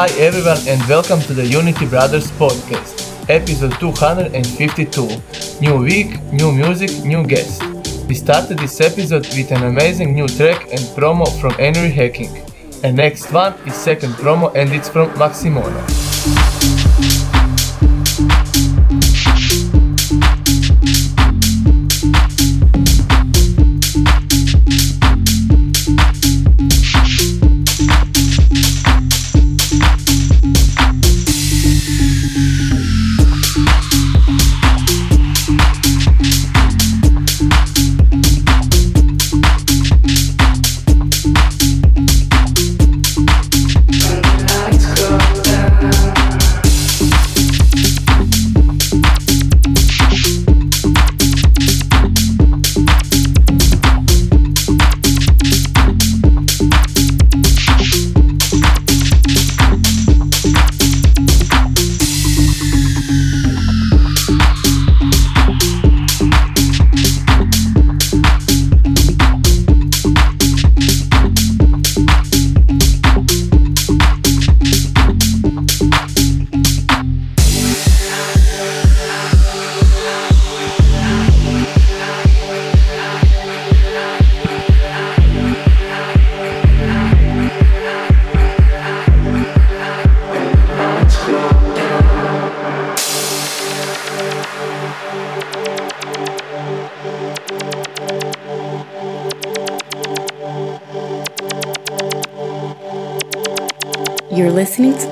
Hi everyone and welcome to the Unity Brothers podcast, episode 252. New week, new music, new guest. We started this episode with an amazing new track and promo from Henry Hacking. And next one is second promo and it's from Maximono.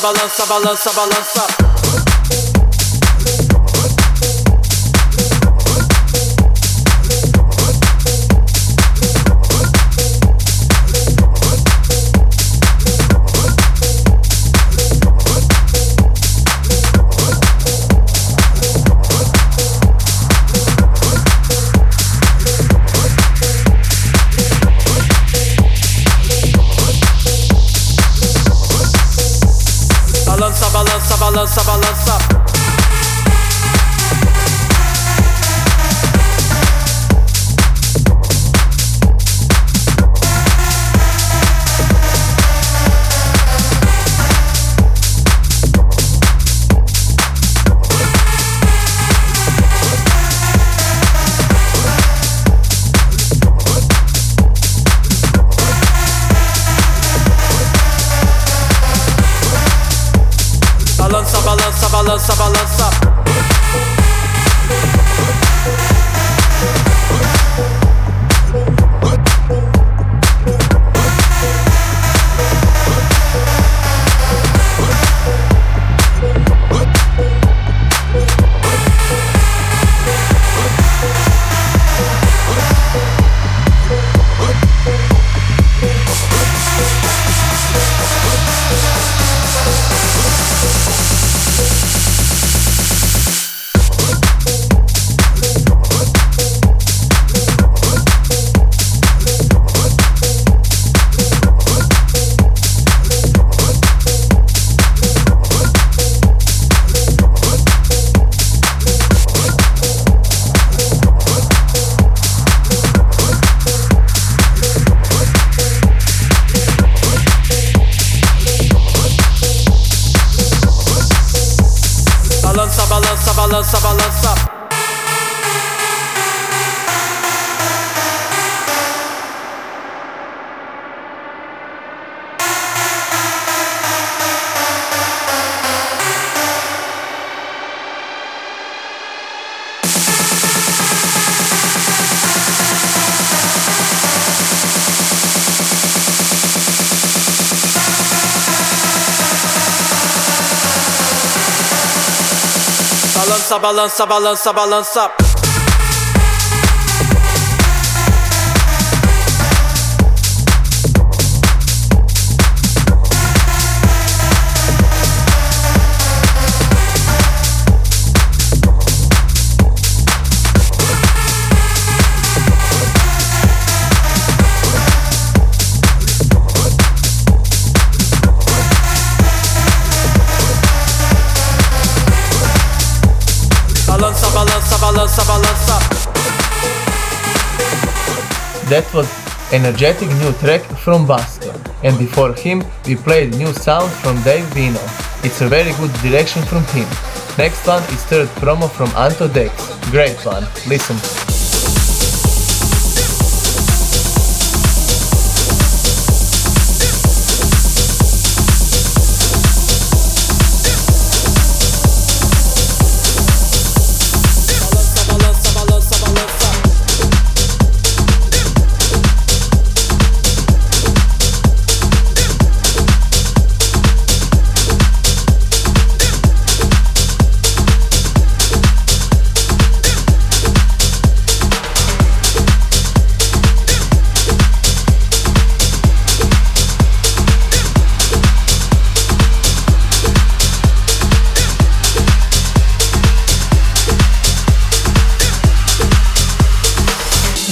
balança, balança, balança. Balança, balança. Balança, balança, balança, balança, That was energetic new track from Buster, and before him we played new sound from Dave Vino. It's a very good direction from him. Next one is third promo from Anto Dex. Great one. Listen.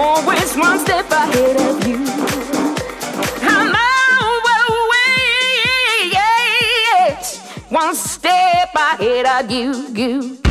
always one step ahead of you. I'm always one step ahead of you. you.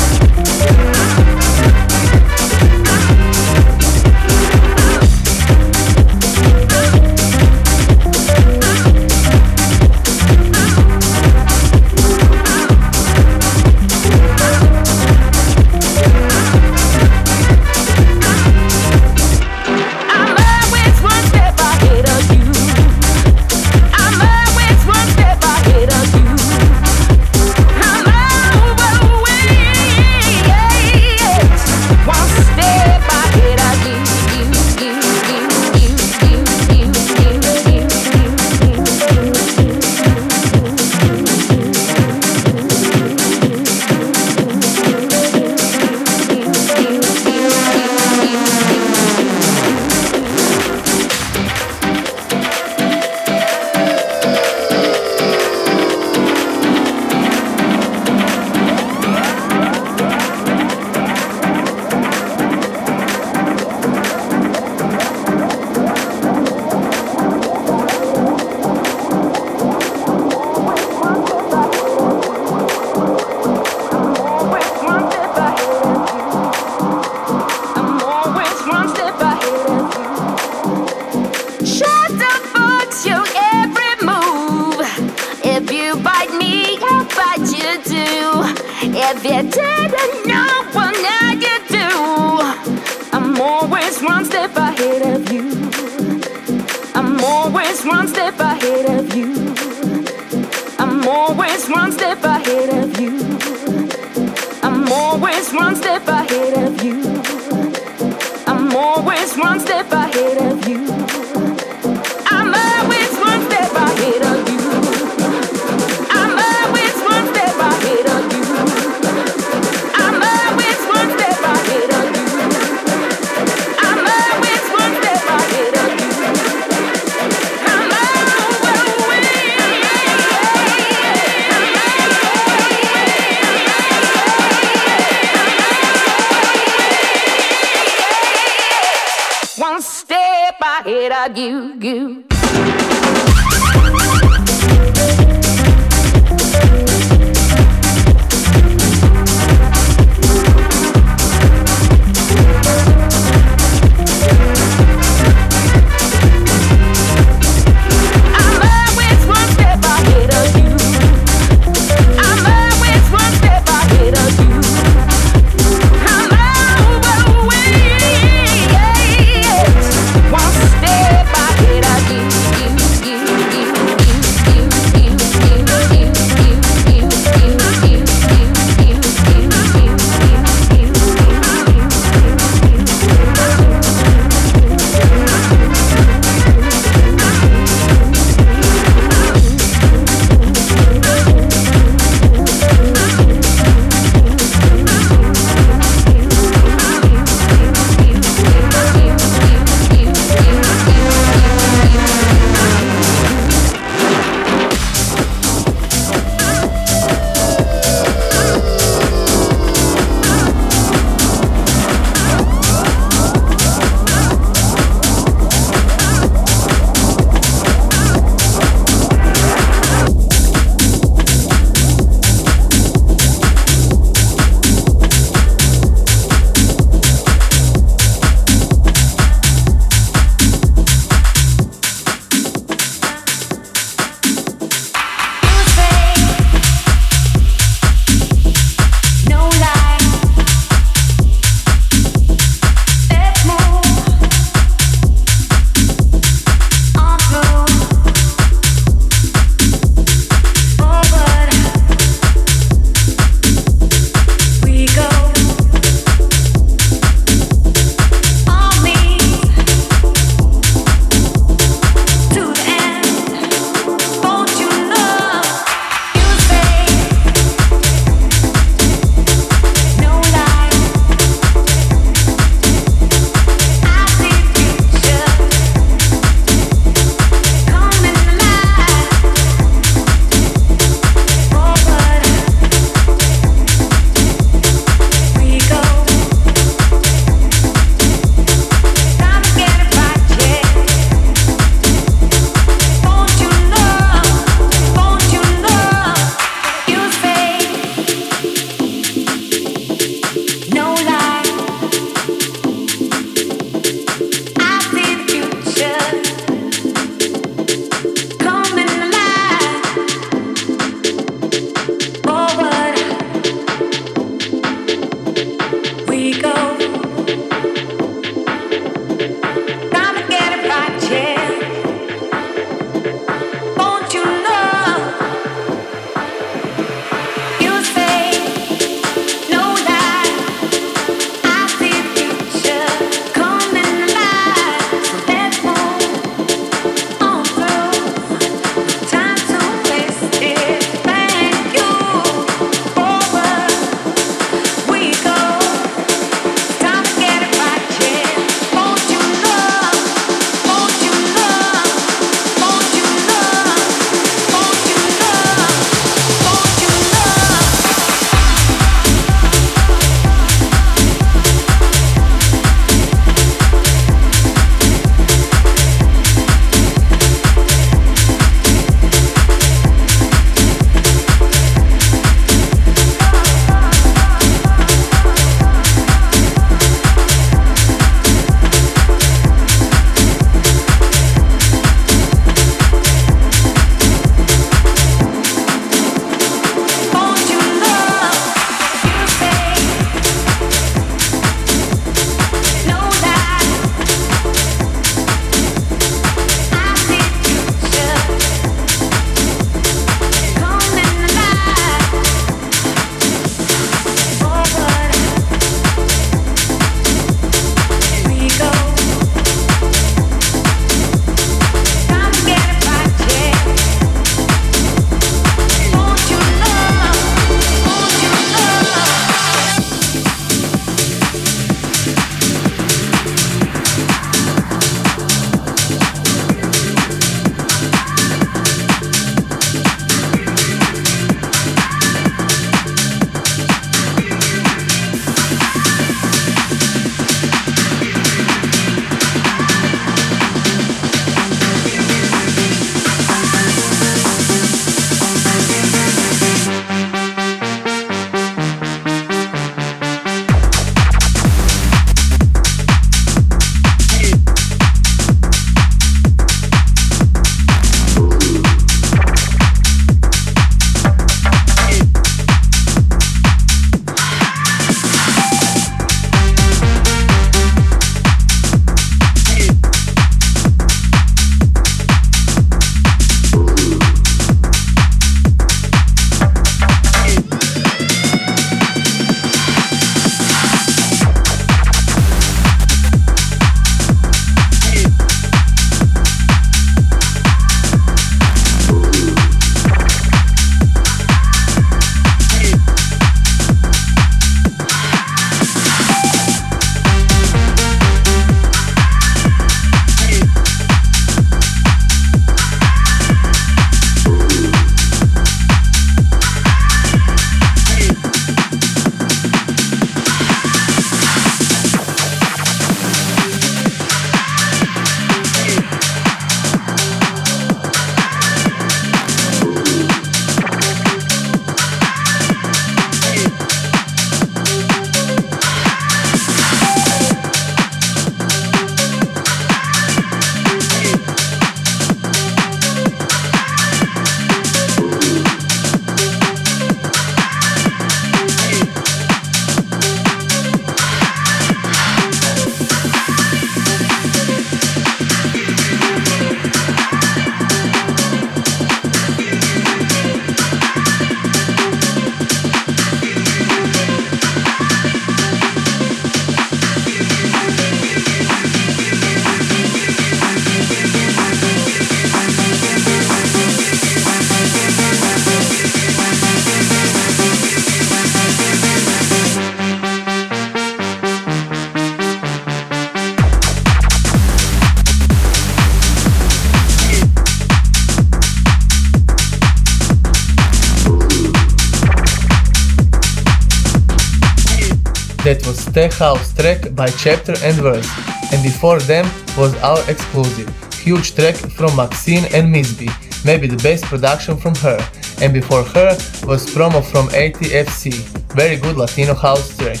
House track by Chapter and Verse, and before them was our exclusive, huge track from Maxine and Misby, maybe the best production from her, and before her was promo from ATFC, very good Latino house track.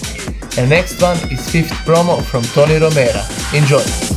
And next one is fifth promo from Tony Romera. Enjoy!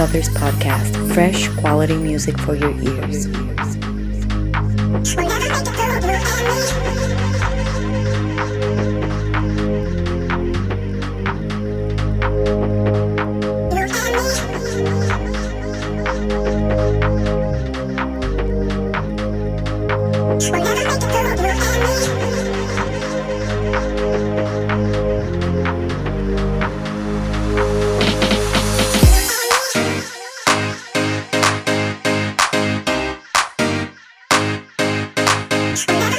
Brothers podcast, fresh quality music for your ears. Bye.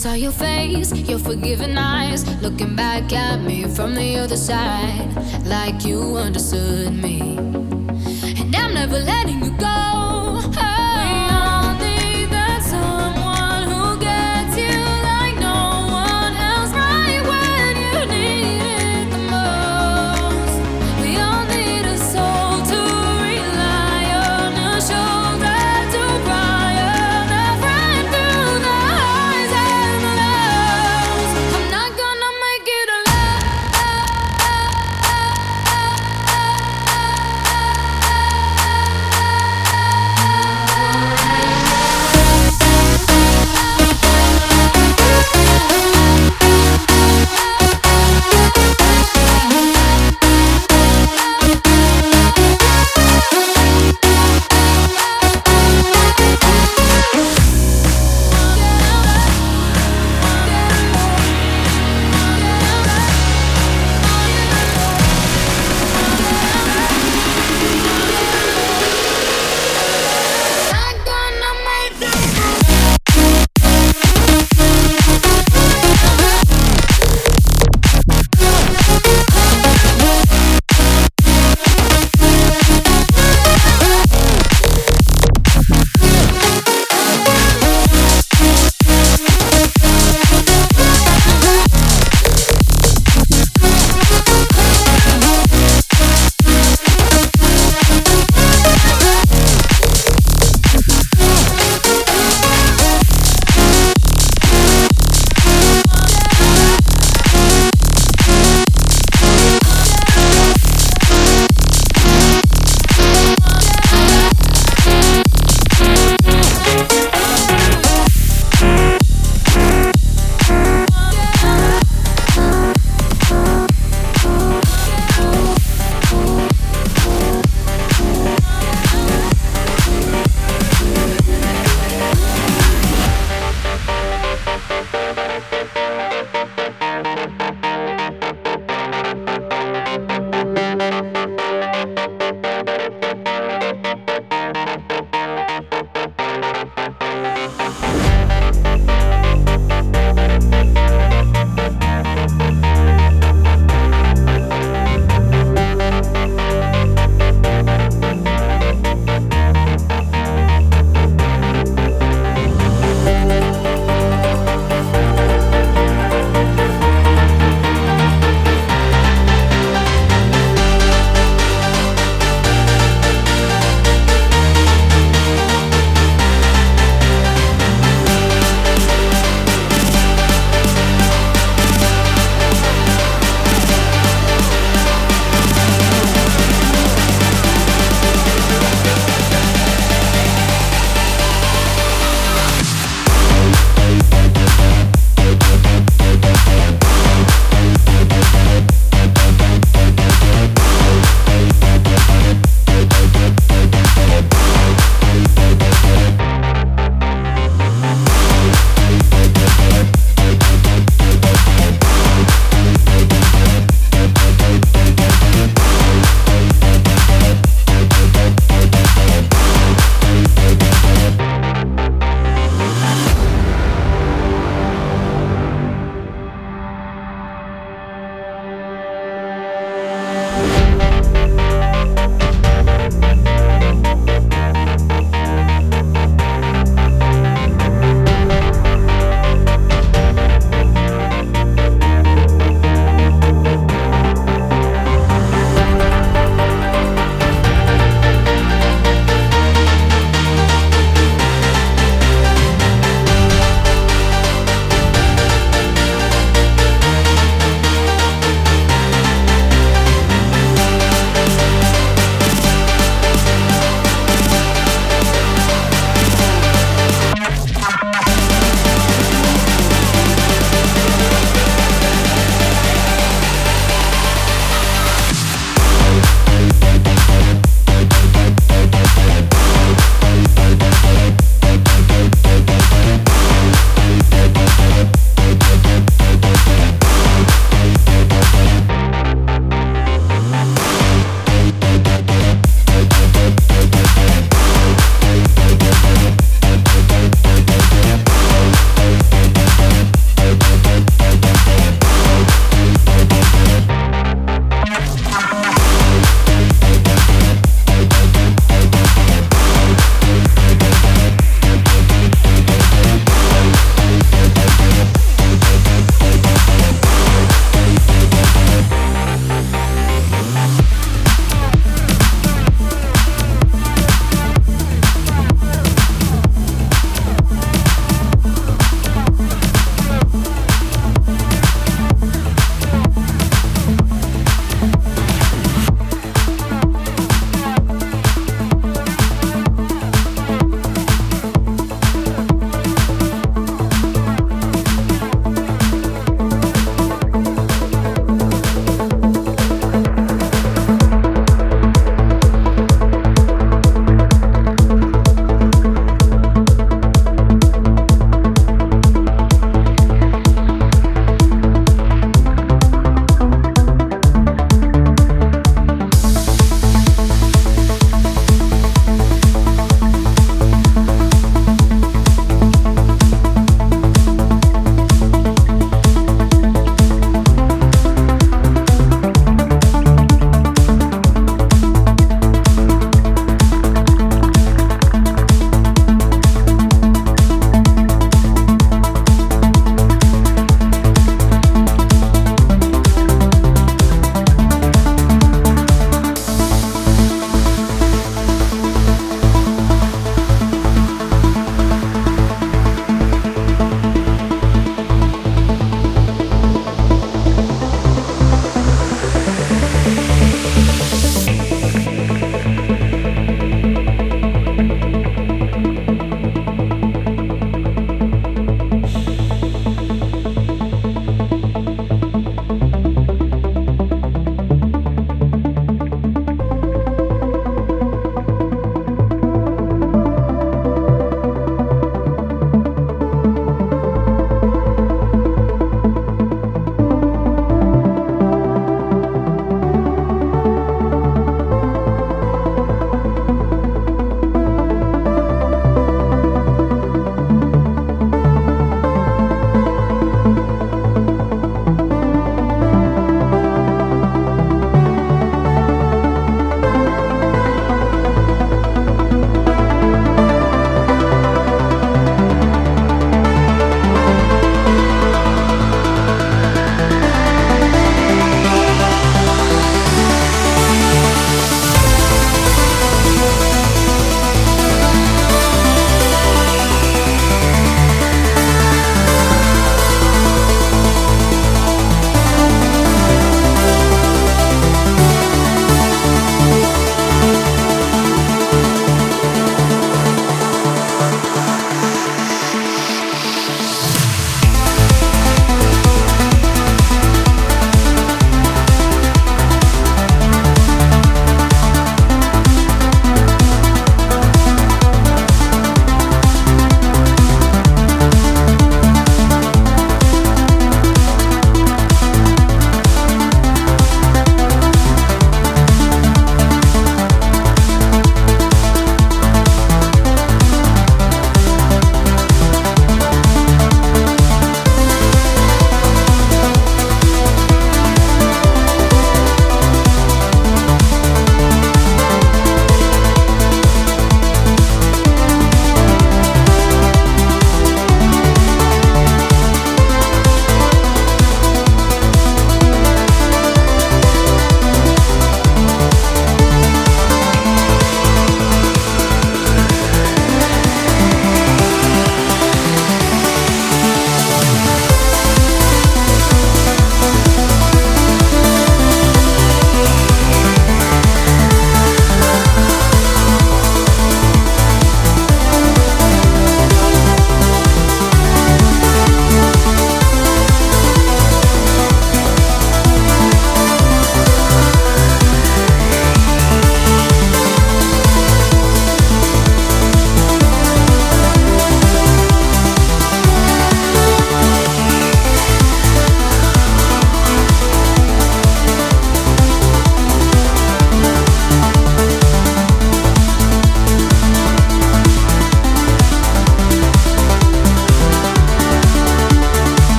saw your face, your forgiving eyes, looking back at me from the other side, like you understood me.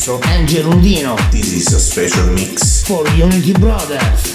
Paradiso, Angelo Undino. This is a special mix for Unity Brothers.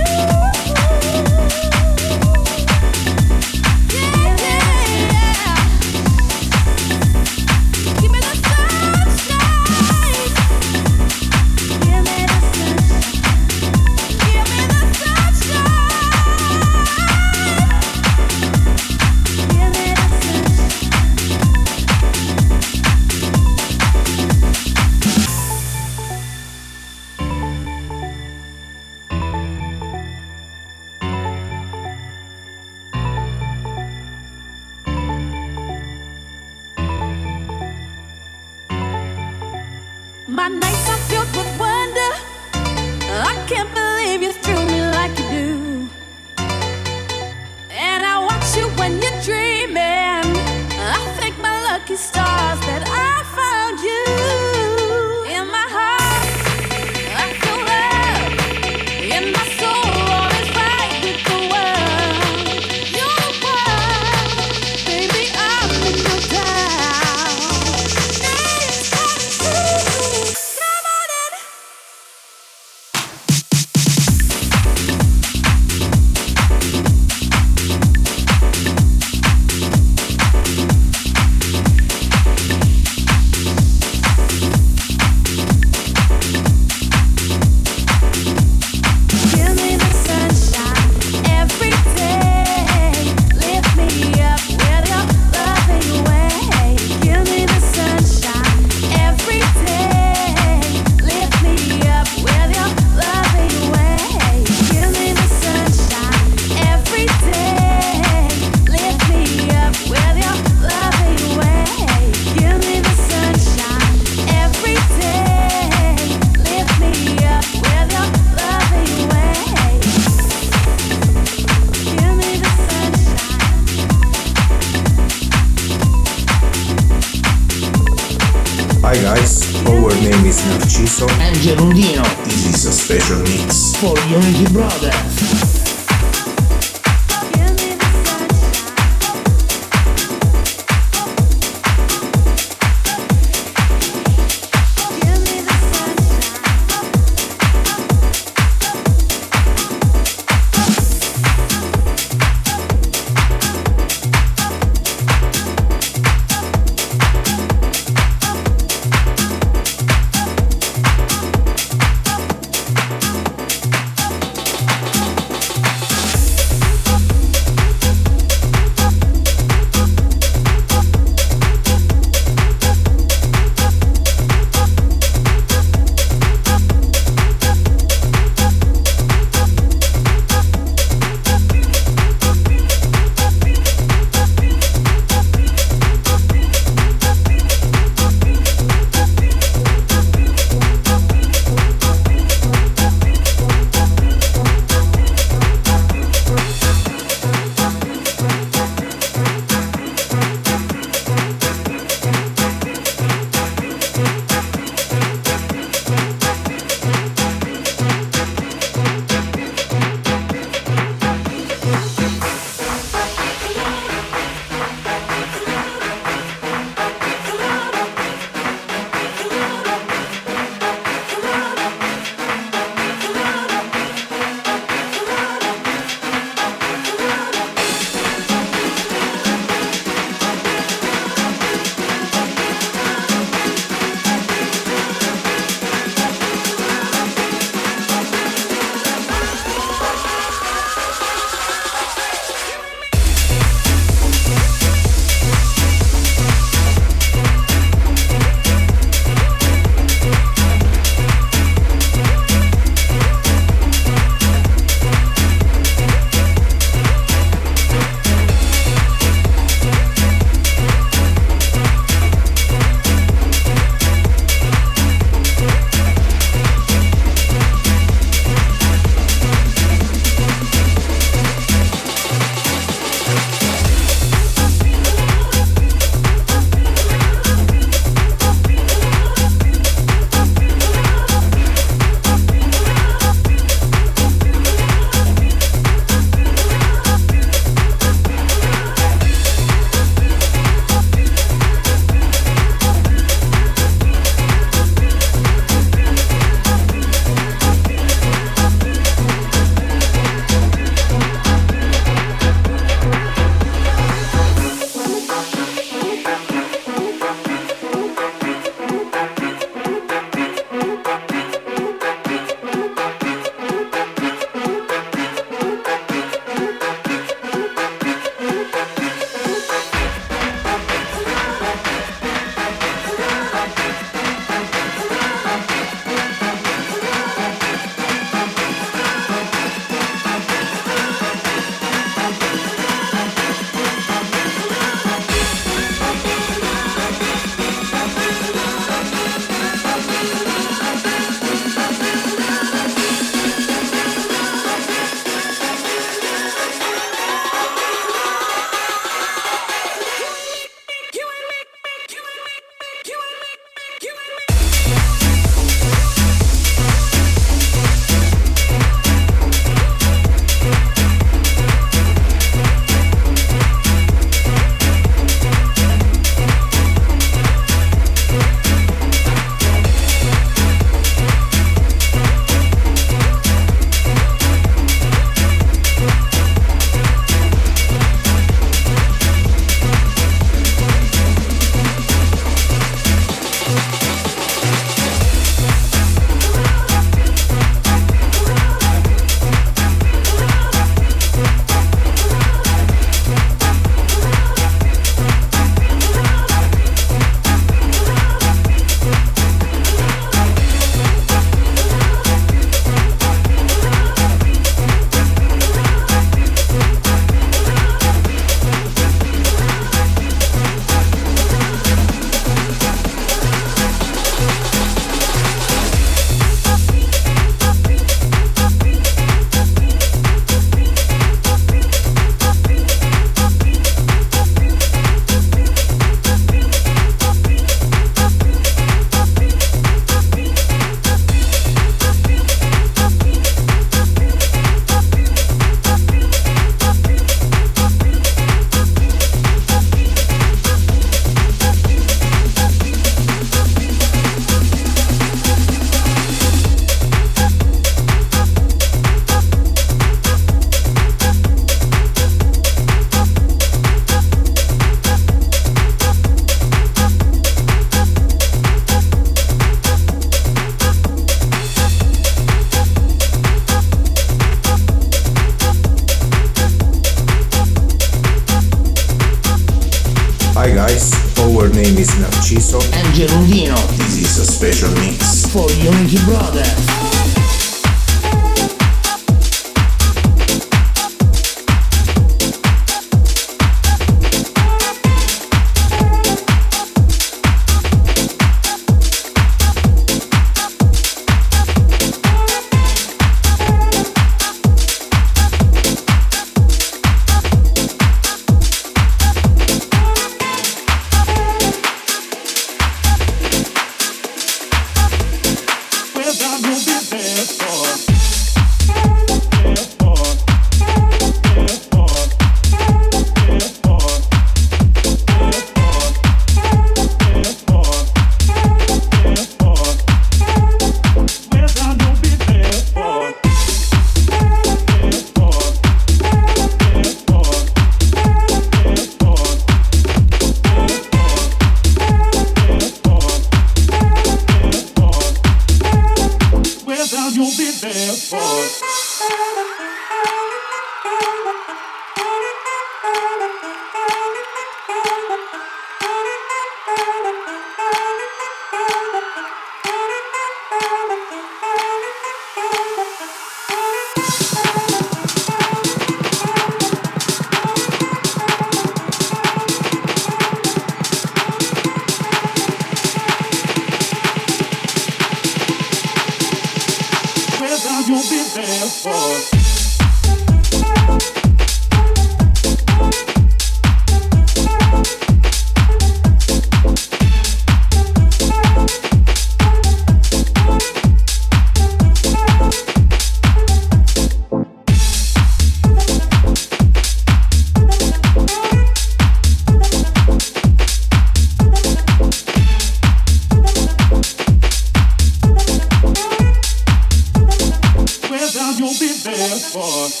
for.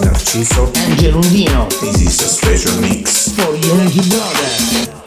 Narciso and Gerundino. This is a special mix for Unity Brothers.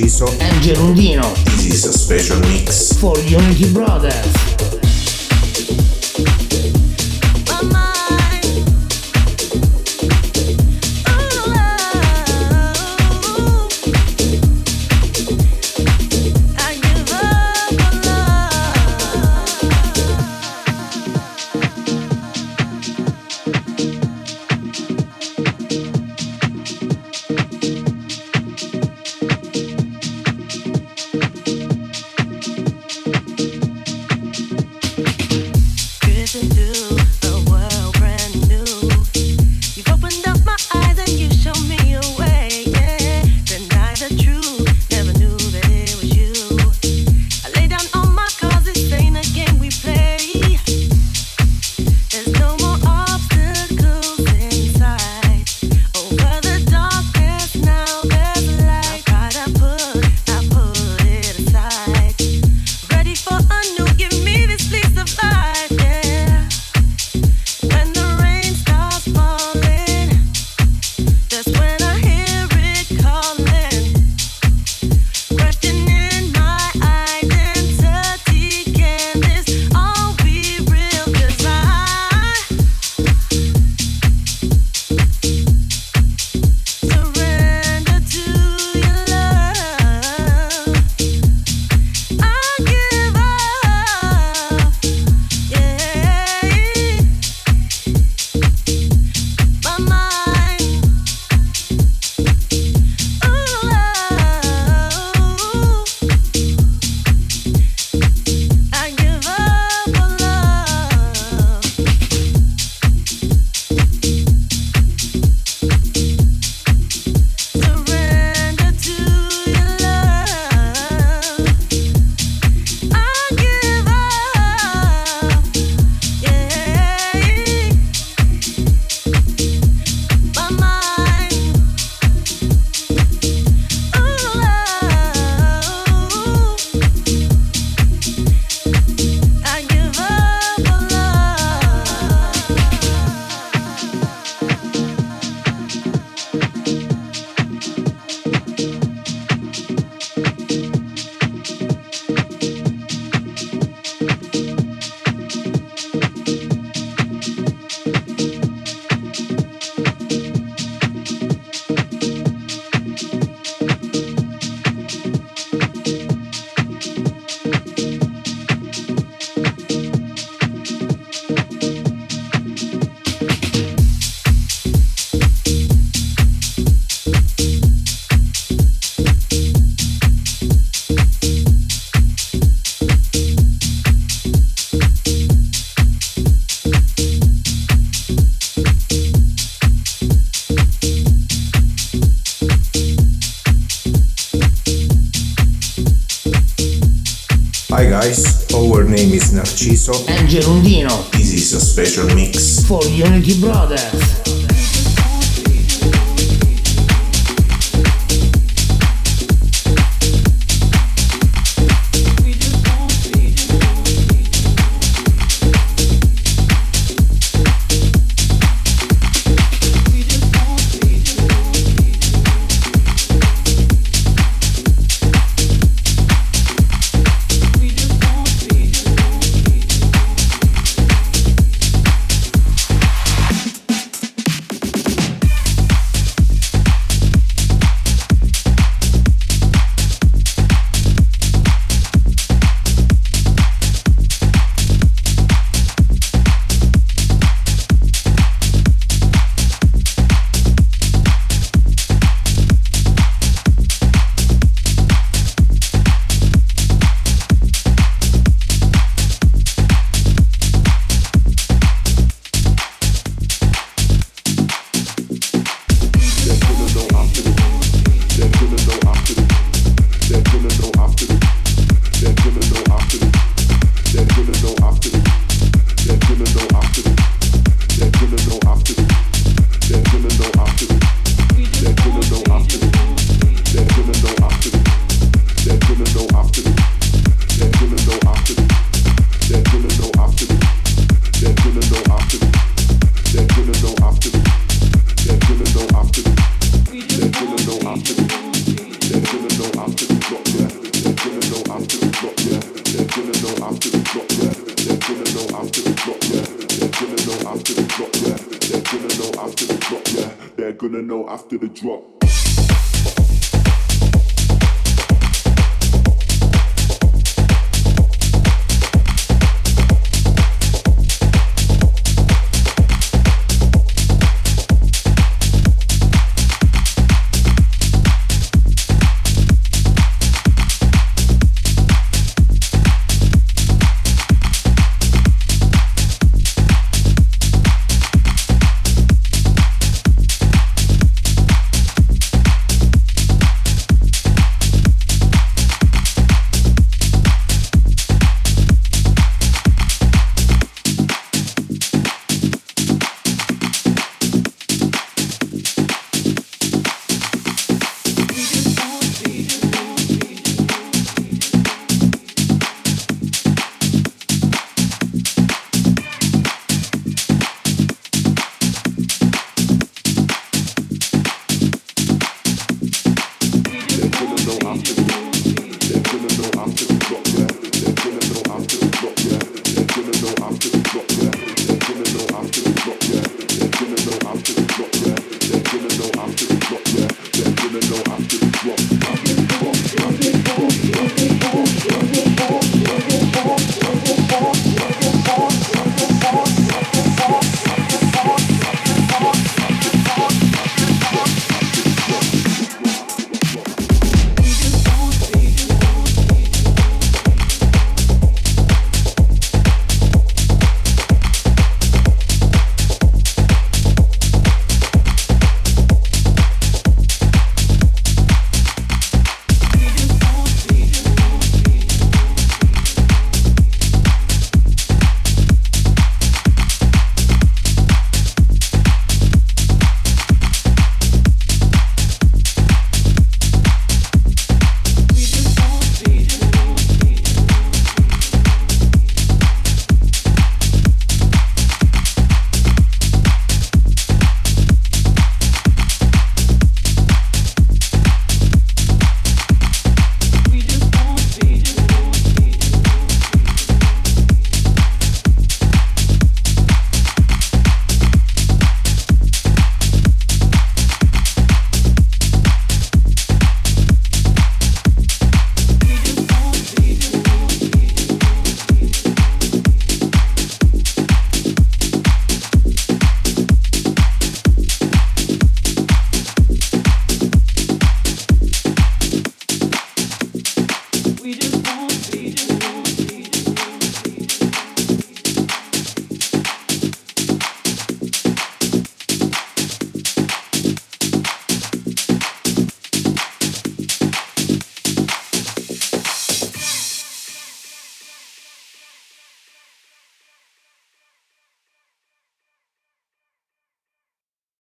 inciso Angel This is a special mix. For Unity Brothers ucciso Angel Undino. This is a special mix for Unity Brothers.